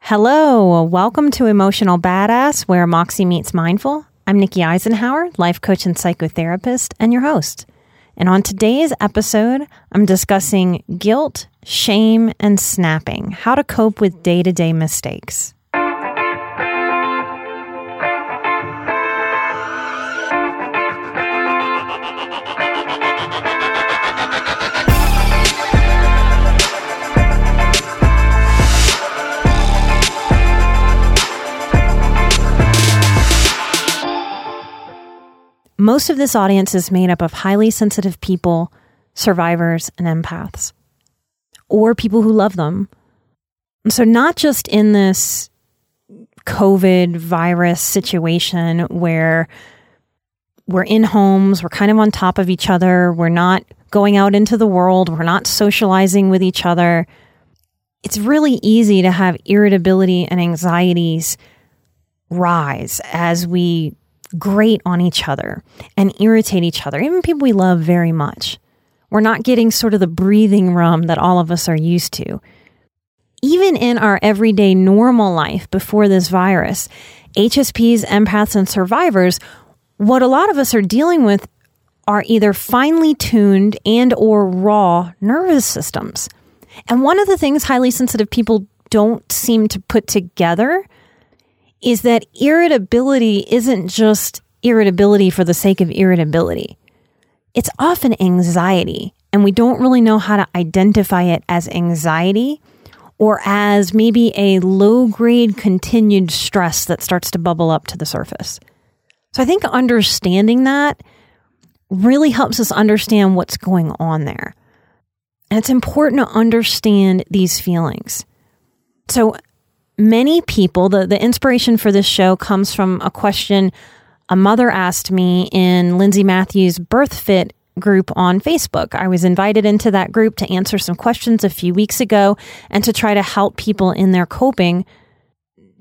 Hello, welcome to Emotional Badass, where Moxie meets mindful. I'm Nikki Eisenhauer, life coach and psychotherapist, and your host. And on today's episode, I'm discussing guilt, shame, and snapping, how to cope with day to day mistakes. Most of this audience is made up of highly sensitive people, survivors, and empaths, or people who love them. So, not just in this COVID virus situation where we're in homes, we're kind of on top of each other, we're not going out into the world, we're not socializing with each other. It's really easy to have irritability and anxieties rise as we grate on each other and irritate each other, even people we love very much. We're not getting sort of the breathing room that all of us are used to. Even in our everyday normal life before this virus, HSPs, empaths, and survivors, what a lot of us are dealing with are either finely tuned and or raw nervous systems. And one of the things highly sensitive people don't seem to put together is that irritability isn't just irritability for the sake of irritability. It's often anxiety, and we don't really know how to identify it as anxiety or as maybe a low grade continued stress that starts to bubble up to the surface. So I think understanding that really helps us understand what's going on there. And it's important to understand these feelings. So many people, the, the inspiration for this show comes from a question a mother asked me in Lindsey Mathews' Birth Fit group on Facebook. I was invited into that group to answer some questions a few weeks ago and to try to help people in their coping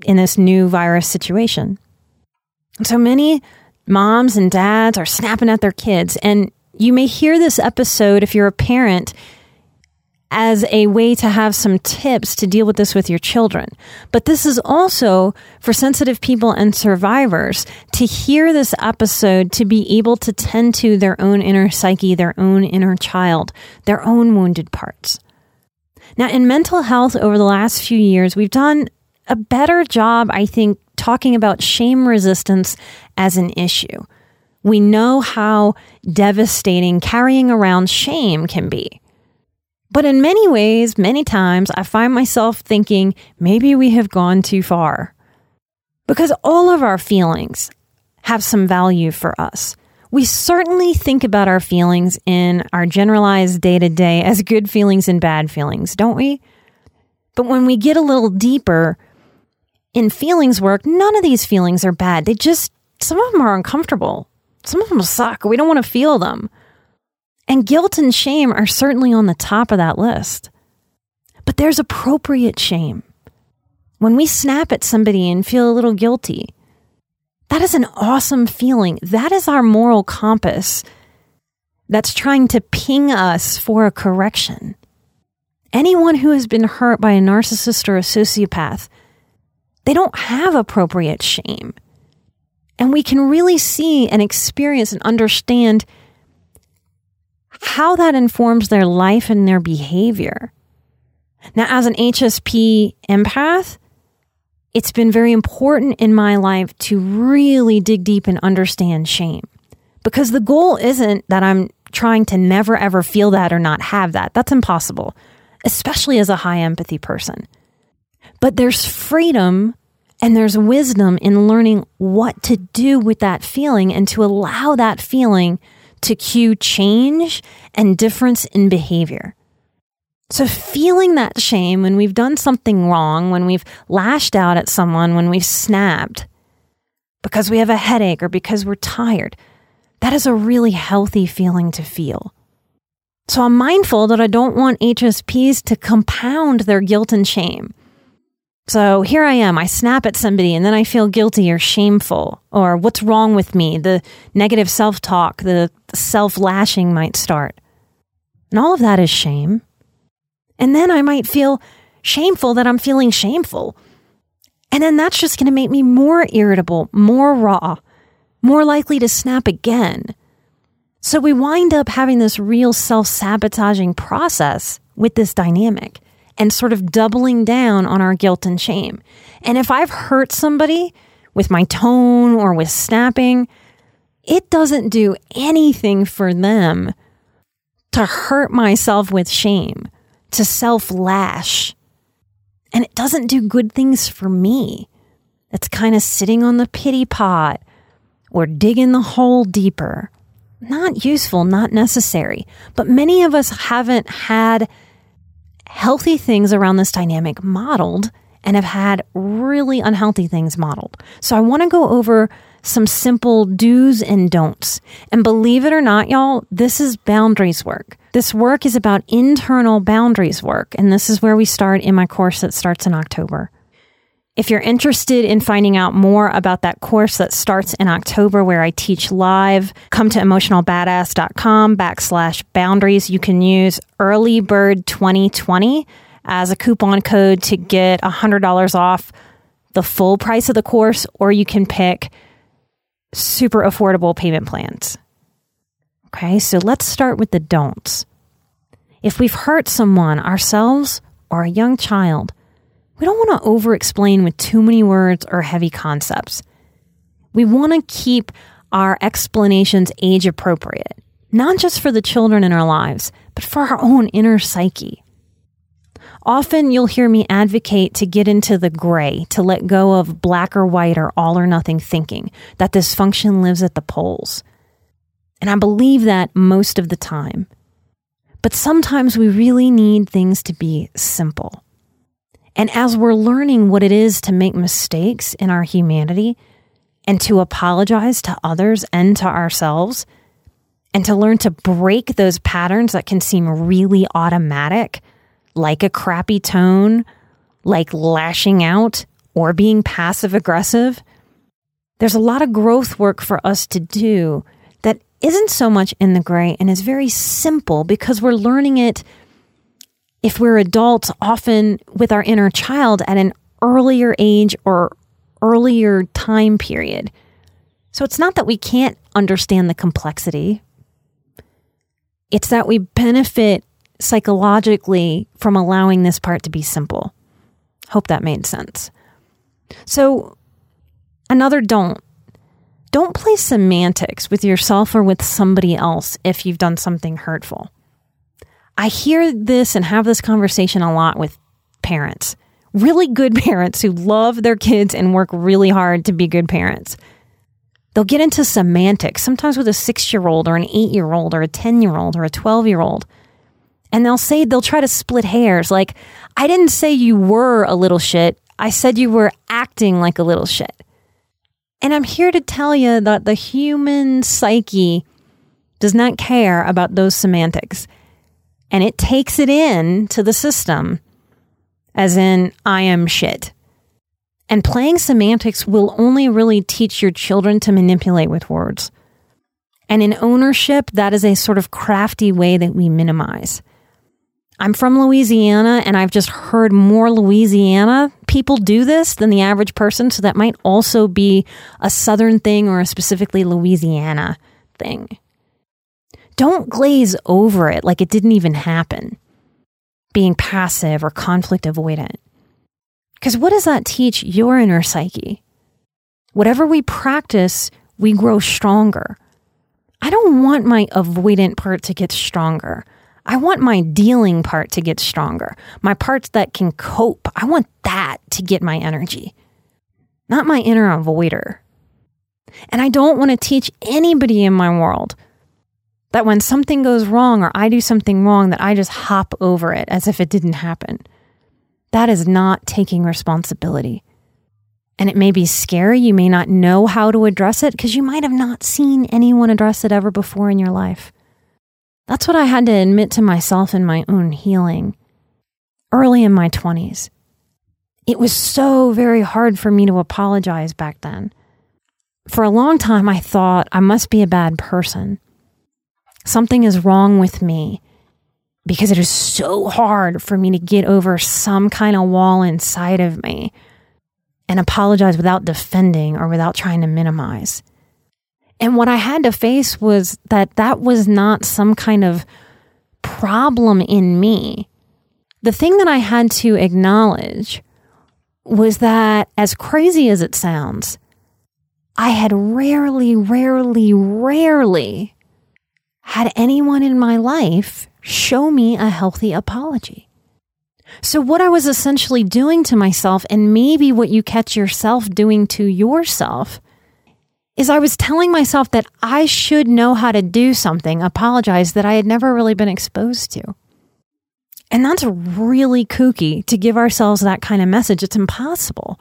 in this new virus situation. So many moms and dads are snapping at their kids. And you may hear this episode if you're a parent as a way to have some tips to deal with this with your children. But this is also for sensitive people and survivors to hear this episode to be able to tend to their own inner psyche, their own inner child, their own wounded parts. Now, in mental health over the last few years, we've done a better job, I think, talking about shame resistance as an issue. We know how devastating carrying around shame can be. But in many ways, many times, I find myself thinking maybe we have gone too far. Because all of our feelings have some value for us. We certainly think about our feelings in our generalized day to day as good feelings and bad feelings, don't we? But when we get a little deeper in feelings work, none of these feelings are bad. They just, some of them are uncomfortable. Some of them suck. We don't want to feel them. And guilt and shame are certainly on the top of that list. But there's appropriate shame. When we snap at somebody and feel a little guilty, that is an awesome feeling. That is our moral compass that's trying to ping us for a correction. Anyone who has been hurt by a narcissist or a sociopath, they don't have appropriate shame. And we can really see and experience and understand how that informs their life and their behavior. Now, as an HSP empath, it's been very important in my life to really dig deep and understand shame because the goal isn't that I'm trying to never ever feel that or not have that. That's impossible, especially as a high empathy person. But there's freedom and there's wisdom in learning what to do with that feeling and to allow that feeling to cue change and difference in behavior. So, feeling that shame when we've done something wrong, when we've lashed out at someone, when we've snapped because we have a headache or because we're tired, that is a really healthy feeling to feel. So, I'm mindful that I don't want HSPs to compound their guilt and shame. So here I am, I snap at somebody and then I feel guilty or shameful or what's wrong with me? The negative self talk, the self lashing might start. And all of that is shame. And then I might feel shameful that I'm feeling shameful. And then that's just going to make me more irritable, more raw, more likely to snap again. So we wind up having this real self sabotaging process with this dynamic and sort of doubling down on our guilt and shame. And if I've hurt somebody with my tone or with snapping, it doesn't do anything for them to hurt myself with shame, to self lash. And it doesn't do good things for me. It's kind of sitting on the pity pot or digging the hole deeper. Not useful, not necessary. But many of us haven't had healthy things around this dynamic modeled and have had really unhealthy things modeled. So I want to go over some simple do's and don'ts. And believe it or not, y'all, this is boundaries work. This work is about internal boundaries work. And this is where we start in my course that starts in October. If you're interested in finding out more about that course that starts in October where I teach live, come to emotionalbadass.com backslash boundaries. You can use early bird 2020 as a coupon code to get $100 off the full price of the course, or you can pick super affordable payment plans. Okay, so let's start with the don'ts. If we've hurt someone, ourselves, or a young child, we don't want to over explain with too many words or heavy concepts. We want to keep our explanations age appropriate, not just for the children in our lives, but for our own inner psyche. Often you'll hear me advocate to get into the gray, to let go of black or white or all or nothing thinking, that dysfunction lives at the poles. And I believe that most of the time. But sometimes we really need things to be simple. And as we're learning what it is to make mistakes in our humanity and to apologize to others and to ourselves, and to learn to break those patterns that can seem really automatic, like a crappy tone, like lashing out or being passive aggressive, there's a lot of growth work for us to do that isn't so much in the gray and is very simple because we're learning it if we're adults, often with our inner child at an earlier age or earlier time period. So it's not that we can't understand the complexity, it's that we benefit psychologically from allowing this part to be simple. Hope that made sense. So, another don't. Don't play semantics with yourself or with somebody else if you've done something hurtful. I hear this and have this conversation a lot with parents, really good parents who love their kids and work really hard to be good parents. They'll get into semantics, sometimes with a six year old or an eight year old or a 10 year old or a 12 year old. And they'll say, they'll try to split hairs. Like, I didn't say you were a little shit. I said you were acting like a little shit. And I'm here to tell you that the human psyche does not care about those semantics and it takes it in to the system, as in, I am shit. And playing semantics will only really teach your children to manipulate with words. And in ownership, that is a sort of crafty way that we minimize. I'm from Louisiana and I've just heard more Louisiana people do this than the average person. So that might also be a Southern thing or a specifically Louisiana thing don't glaze over it like it didn't even happen. being passive or conflict avoidant. Because what does that teach your inner psyche? Whatever we practice, we grow stronger. I don't want my avoidant part to get stronger. I want my dealing part to get stronger. My parts that can cope. I want that to get my energy, not my inner avoider. And I don't want to teach anybody in my world that when something goes wrong or I do something wrong, that I just hop over it as if it didn't happen. That is not taking responsibility. And it may be scary. You may not know how to address it because you might have not seen anyone address it ever before in your life. That's what I had to admit to myself in my own healing early in my 20s. It was so very hard for me to apologize back then. For a long time, I thought I must be a bad person. Something is wrong with me because it is so hard for me to get over some kind of wall inside of me and apologize without defending or without trying to minimize. And what I had to face was that that was not some kind of problem in me. The thing that I had to acknowledge was that, as crazy as it sounds, I had rarely, rarely, rarely had anyone in my life show me a healthy apology. So, what I was essentially doing to myself, and maybe what you catch yourself doing to yourself, is I was telling myself that I should know how to do something, apologize that I had never really been exposed to. And that's really kooky to give ourselves that kind of message. It's impossible.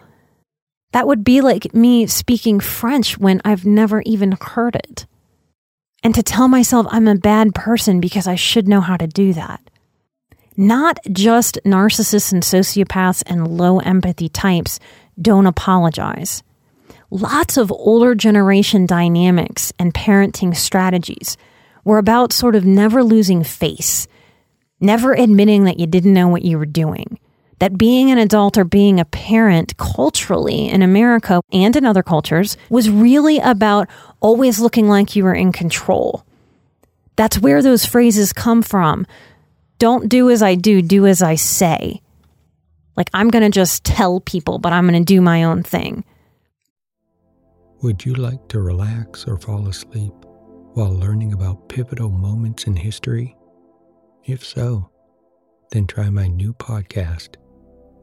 That would be like me speaking French when I've never even heard it. And to tell myself I'm a bad person because I should know how to do that. Not just narcissists and sociopaths and low empathy types don't apologize. Lots of older generation dynamics and parenting strategies were about sort of never losing face, never admitting that you didn't know what you were doing. That being an adult or being a parent culturally in America and in other cultures was really about always looking like you were in control. That's where those phrases come from. Don't do as I do, do as I say. Like, I'm going to just tell people, but I'm going to do my own thing. Would you like to relax or fall asleep while learning about pivotal moments in history? If so, then try my new podcast,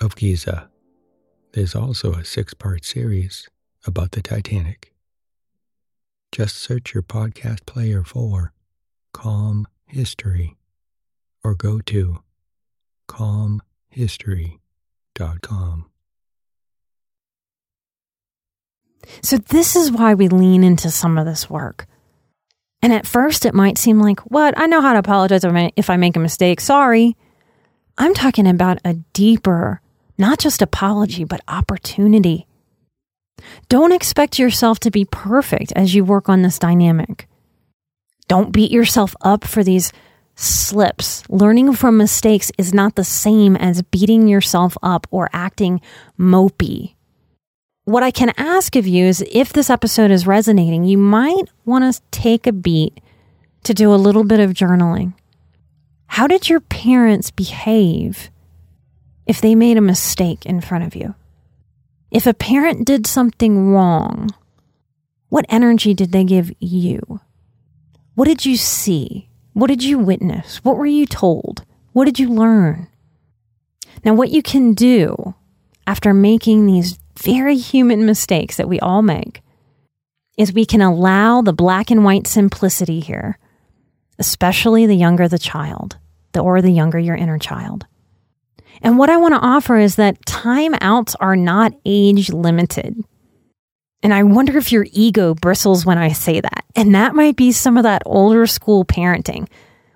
of Giza. There's also a six part series about the Titanic. Just search your podcast player for Calm History or go to calmhistory.com. So, this is why we lean into some of this work. And at first, it might seem like, what? I know how to apologize if I make a mistake. Sorry. I'm talking about a deeper, not just apology, but opportunity. Don't expect yourself to be perfect as you work on this dynamic. Don't beat yourself up for these slips. Learning from mistakes is not the same as beating yourself up or acting mopey. What I can ask of you is if this episode is resonating, you might want to take a beat to do a little bit of journaling. How did your parents behave if they made a mistake in front of you? If a parent did something wrong, what energy did they give you? What did you see? What did you witness? What were you told? What did you learn? Now, what you can do after making these very human mistakes that we all make is we can allow the black and white simplicity here, especially the younger the child, the, or the younger your inner child. And what I want to offer is that timeouts are not age limited. And I wonder if your ego bristles when I say that. And that might be some of that older school parenting.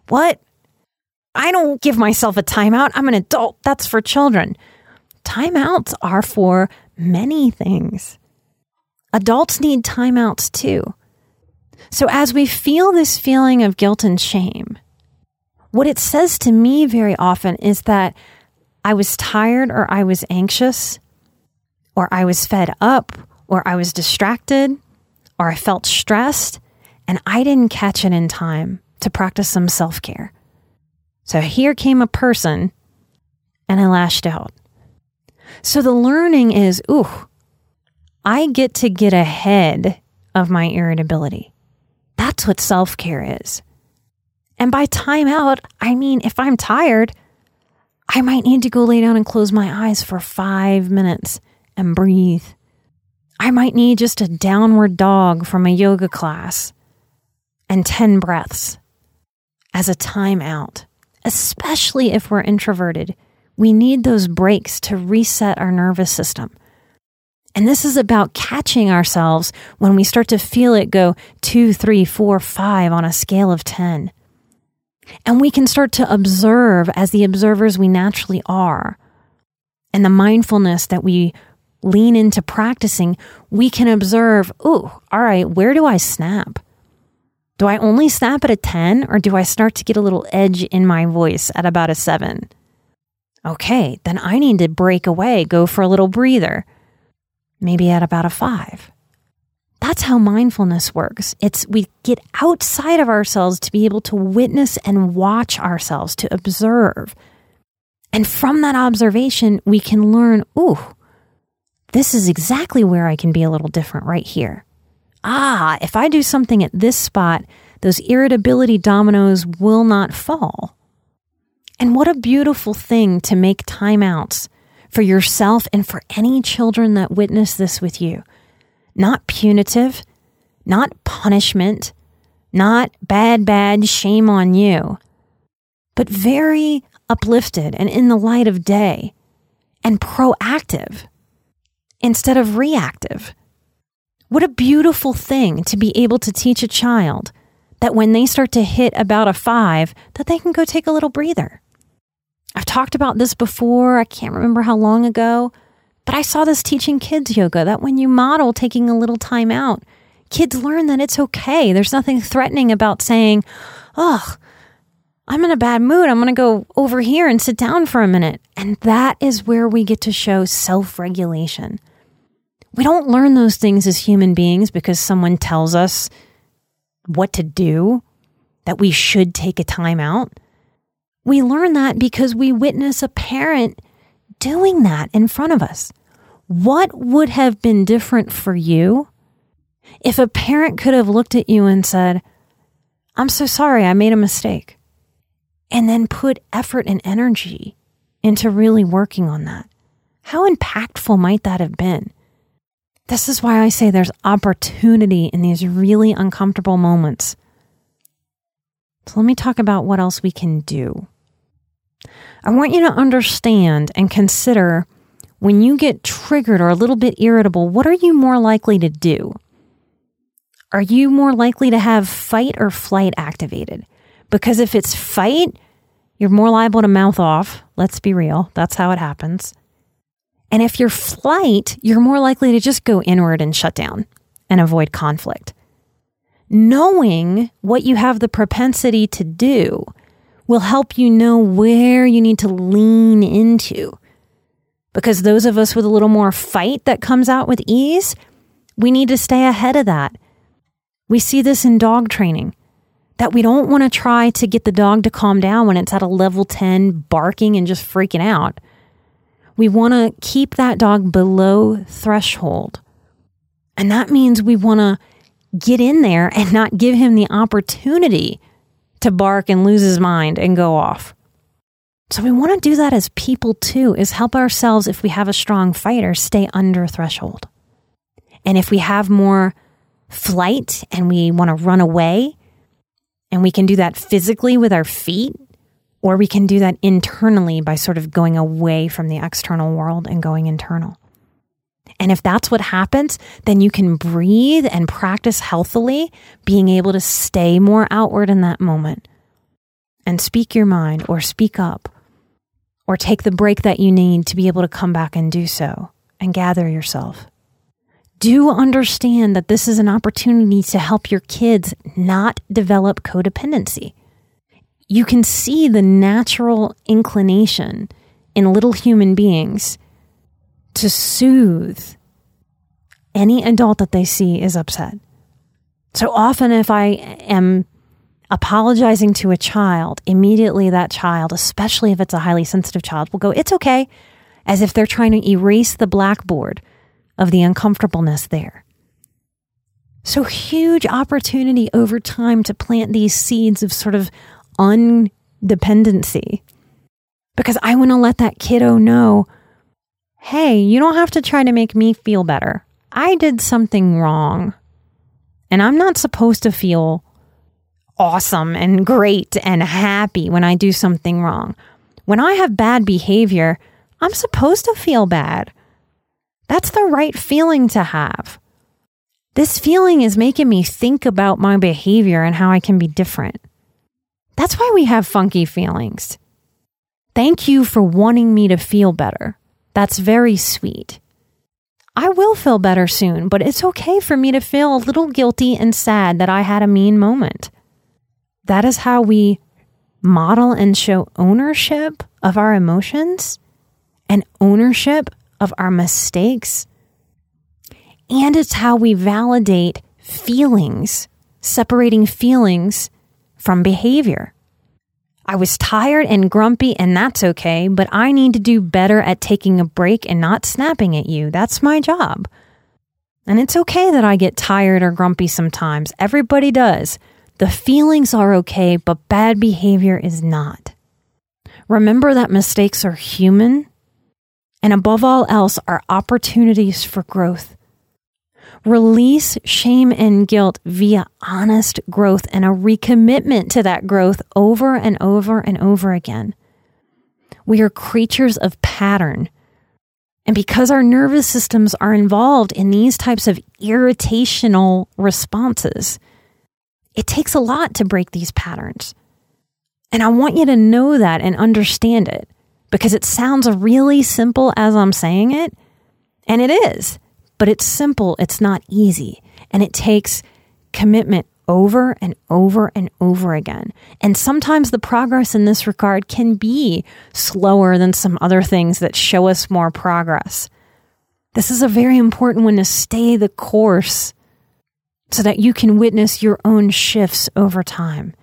What? I don't give myself a timeout. I'm an adult. That's for children. Timeouts are for many things. Adults need timeouts too. So, as we feel this feeling of guilt and shame, what it says to me very often is that I was tired or I was anxious or I was fed up or I was distracted or I felt stressed and I didn't catch it in time to practice some self care. So here came a person and I lashed out. So the learning is ooh, I get to get ahead of my irritability. That's what self care is. And by time out, I mean if I'm tired, I might need to go lay down and close my eyes for five minutes and breathe. I might need just a downward dog from a yoga class and 10 breaths as a timeout especially if we're introverted. We need those breaks to reset our nervous system. And this is about catching ourselves when we start to feel it go two, three, four, five on a scale of 10. And we can start to observe as the observers we naturally are. And the mindfulness that we lean into practicing, we can observe, ooh, all right, where do I snap? Do I only snap at a 10 or do I start to get a little edge in my voice at about a 7? Okay, then I need to break away, go for a little breather, maybe at about a 5. That's how mindfulness works. It's we get outside of ourselves to be able to witness and watch ourselves, to observe. And from that observation, we can learn, ooh, this is exactly where I can be a little different right here ah, if I do something at this spot, those irritability dominoes will not fall. And what a beautiful thing to make timeouts for yourself and for any children that witness this with you. Not punitive, not punishment, not bad, bad, shame on you, but very uplifted and in the light of day and proactive instead of reactive. What a beautiful thing to be able to teach a child that when they start to hit about a five, that they can go take a little breather. I've talked about this before. I can't remember how long ago, but I saw this teaching kids yoga that when you model taking a little time out, kids learn that it's okay. There's nothing threatening about saying, Oh, I'm in a bad mood. I'm going to go over here and sit down for a minute. And that is where we get to show self regulation. We don't learn those things as human beings because someone tells us what to do, that we should take a time out. We learn that because we witness a parent doing that in front of us. What would have been different for you if a parent could have looked at you and said, I'm so sorry, I made a mistake, and then put effort and energy into really working on that? How impactful might that have been? This is why I say there's opportunity in these really uncomfortable moments. So let me talk about what else we can do. I want you to understand and consider when you get triggered or a little bit irritable, what are you more likely to do? Are you more likely to have fight or flight activated? Because if it's fight, you're more liable to mouth off. Let's be real. That's how it happens. And if you're flight, you're more likely to just go inward and shut down and avoid conflict. Knowing what you have the propensity to do will help you know where you need to lean into. Because those of us with a little more fight that comes out with ease, we need to stay ahead of that. We see this in dog training that we don't want to try to get the dog to calm down when it's at a level 10 barking and just freaking out. We want to keep that dog below threshold. And that means we want to get in there and not give him the opportunity to bark and lose his mind and go off. So we want to do that as people too, is help ourselves if we have a strong fighter stay under threshold. And if we have more flight and we want to run away, and we can do that physically with our feet, or we can do that internally by sort of going away from the external world and going internal. And if that's what happens, then you can breathe and practice healthily, being able to stay more outward in that moment. and speak your mind or speak up or take the break that you need to be able to come back and do so and gather yourself. Do understand that this is an opportunity to help your kids not develop codependency. You can see the natural inclination in little human beings to soothe any adult that they see is upset. So often, if I am apologizing to a child, immediately that child, especially if it's a highly sensitive child, will go, It's okay, as if they're trying to erase the blackboard of the uncomfortableness there. So, huge opportunity over time to plant these seeds of sort of undependency. Because I want to let that kiddo know hey, you don't have to try to make me feel better. I did something wrong. And I'm not supposed to feel awesome and great and happy when I do something wrong. When I have bad behavior, I'm supposed to feel bad. That's the right feeling to have. This feeling is making me think about my behavior and how I can be different. That's why we have funky feelings. Thank you for wanting me to feel better. That's very sweet. I will feel better soon, but it's okay for me to feel a little guilty and sad that I had a mean moment. That is how we model and show ownership of our emotions and ownership of our mistakes. And it's how we validate feelings, separating feelings from behavior. I was tired and grumpy, and that's okay, but I need to do better at taking a break and not snapping at you. That's my job. And it's okay that I get tired or grumpy sometimes. Everybody does. The feelings are okay, but bad behavior is not. Remember that mistakes are human, and above all else, are opportunities for growth. Release shame and guilt via honest growth and a recommitment to that growth over and over and over again. We are creatures of pattern. And because our nervous systems are involved in these types of irritational responses, it takes a lot to break these patterns. And I want you to know that and understand it because it sounds really simple as I'm saying it, and it is but it's simple, it's not easy, and it takes commitment over and over and over again. And sometimes the progress in this regard can be slower than some other things that show us more progress. This is a very important one to stay the course so that you can witness your own shifts over time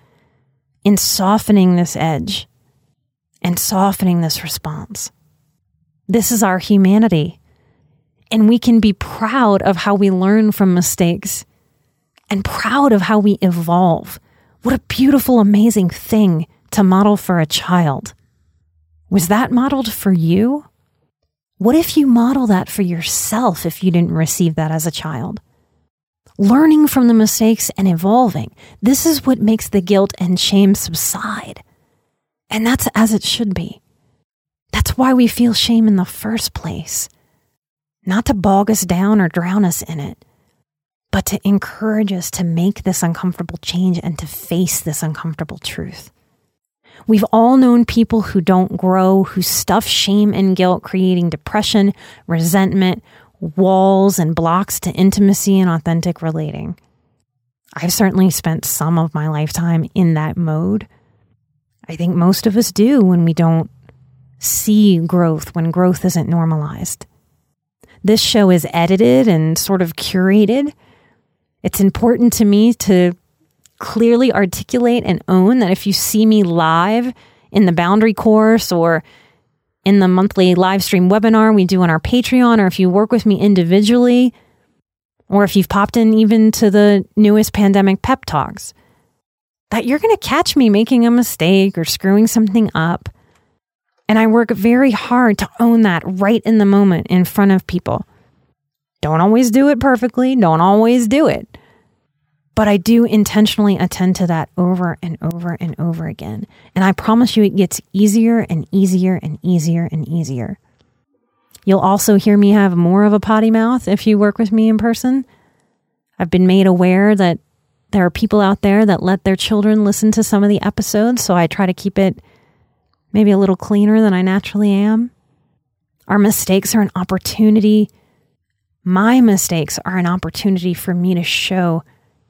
in softening this edge and softening this response. This is our humanity. And we can be proud of how we learn from mistakes and proud of how we evolve. What a beautiful, amazing thing to model for a child. Was that modeled for you? What if you model that for yourself if you didn't receive that as a child? Learning from the mistakes and evolving. This is what makes the guilt and shame subside. And that's as it should be. That's why we feel shame in the first place not to bog us down or drown us in it, but to encourage us to make this uncomfortable change and to face this uncomfortable truth. We've all known people who don't grow, who stuff shame and guilt, creating depression, resentment, walls, and blocks to intimacy and authentic relating. I've certainly spent some of my lifetime in that mode. I think most of us do when we don't see growth, when growth isn't normalized. This show is edited and sort of curated. It's important to me to clearly articulate and own that if you see me live in the boundary course or in the monthly live stream webinar we do on our Patreon, or if you work with me individually, or if you've popped in even to the newest pandemic pep talks, that you're going to catch me making a mistake or screwing something up. And I work very hard to own that right in the moment in front of people. Don't always do it perfectly, don't always do it. But I do intentionally attend to that over and over and over again. And I promise you, it gets easier and easier and easier and easier. You'll also hear me have more of a potty mouth if you work with me in person. I've been made aware that There are people out there that let their children listen to some of the episodes, so I try to keep it maybe a little cleaner than I naturally am. Our mistakes are an opportunity. My mistakes are an opportunity for me to show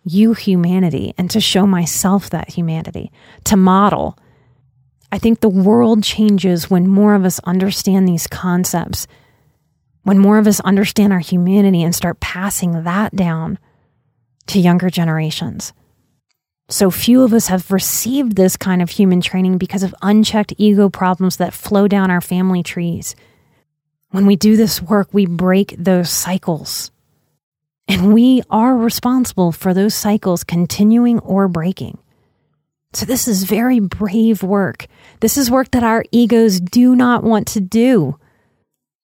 you humanity and to show myself that humanity, to model. I think the world changes when more of us understand these concepts, when more of us understand our humanity and start passing that down to younger generations. So few of us have received this kind of human training because of unchecked ego problems that flow down our family trees. When we do this work, we break those cycles. And we are responsible for those cycles continuing or breaking. So, this is very brave work. This is work that our egos do not want to do.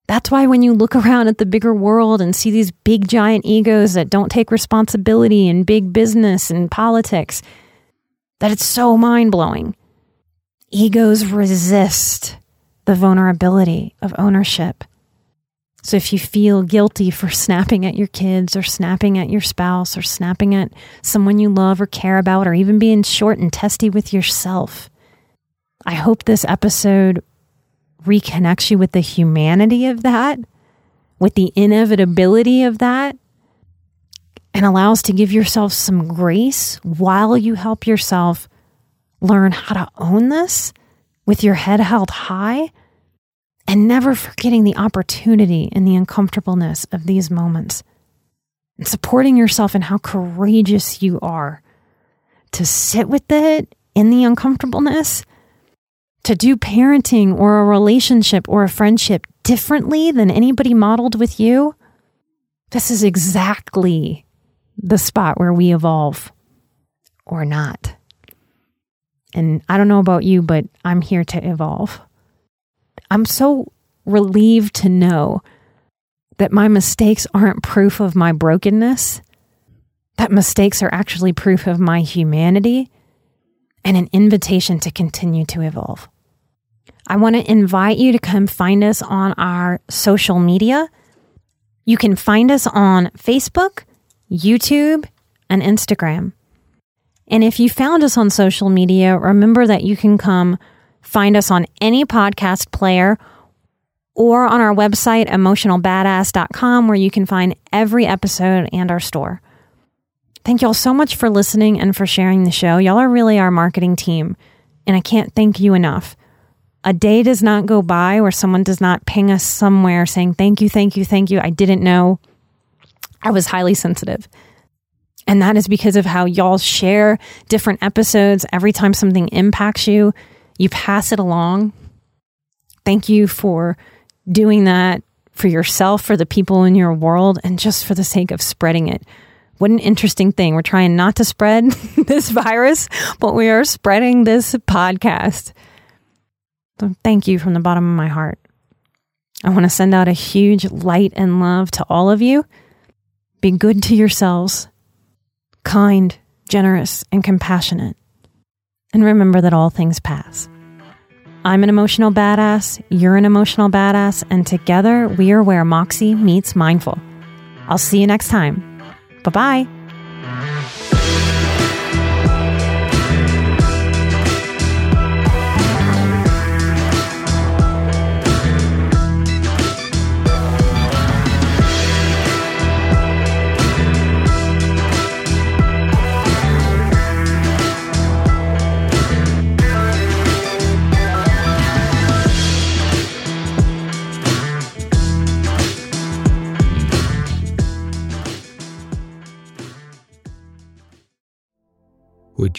That's why when you look around at the bigger world and see these big giant egos that don't take responsibility in big business and politics, that it's so mind blowing. Egos resist the vulnerability of ownership. So if you feel guilty for snapping at your kids or snapping at your spouse or snapping at someone you love or care about or even being short and testy with yourself, I hope this episode reconnects you with the humanity of that, with the inevitability of that, and allows to give yourself some grace while you help yourself learn how to own this with your head held high and never forgetting the opportunity and the uncomfortableness of these moments. And supporting yourself in how courageous you are to sit with it in the uncomfortableness to do parenting or a relationship or a friendship differently than anybody modeled with you, this is exactly the spot where we evolve or not. And I don't know about you, but I'm here to evolve. I'm so relieved to know that my mistakes aren't proof of my brokenness, that mistakes are actually proof of my humanity and an invitation to continue to evolve. I want to invite you to come find us on our social media. You can find us on Facebook, YouTube, and Instagram. And if you found us on social media, remember that you can come find us on any podcast player or on our website, emotionalbadass.com, where you can find every episode and our store. Thank y'all so much for listening and for sharing the show. Y'all are really our marketing team, and I can't thank you enough. A day does not go by where someone does not ping us somewhere saying, Thank you, thank you, thank you. I didn't know. I was highly sensitive. And that is because of how y'all share different episodes. Every time something impacts you, you pass it along. Thank you for doing that for yourself, for the people in your world, and just for the sake of spreading it. What an interesting thing. We're trying not to spread this virus, but we are spreading this podcast. So thank you from the bottom of my heart. I want to send out a huge light and love to all of you. Be good to yourselves, kind, generous, and compassionate. And remember that all things pass. I'm an emotional badass, you're an emotional badass, and together we are where Moxie meets mindful. I'll see you next time. Bye bye.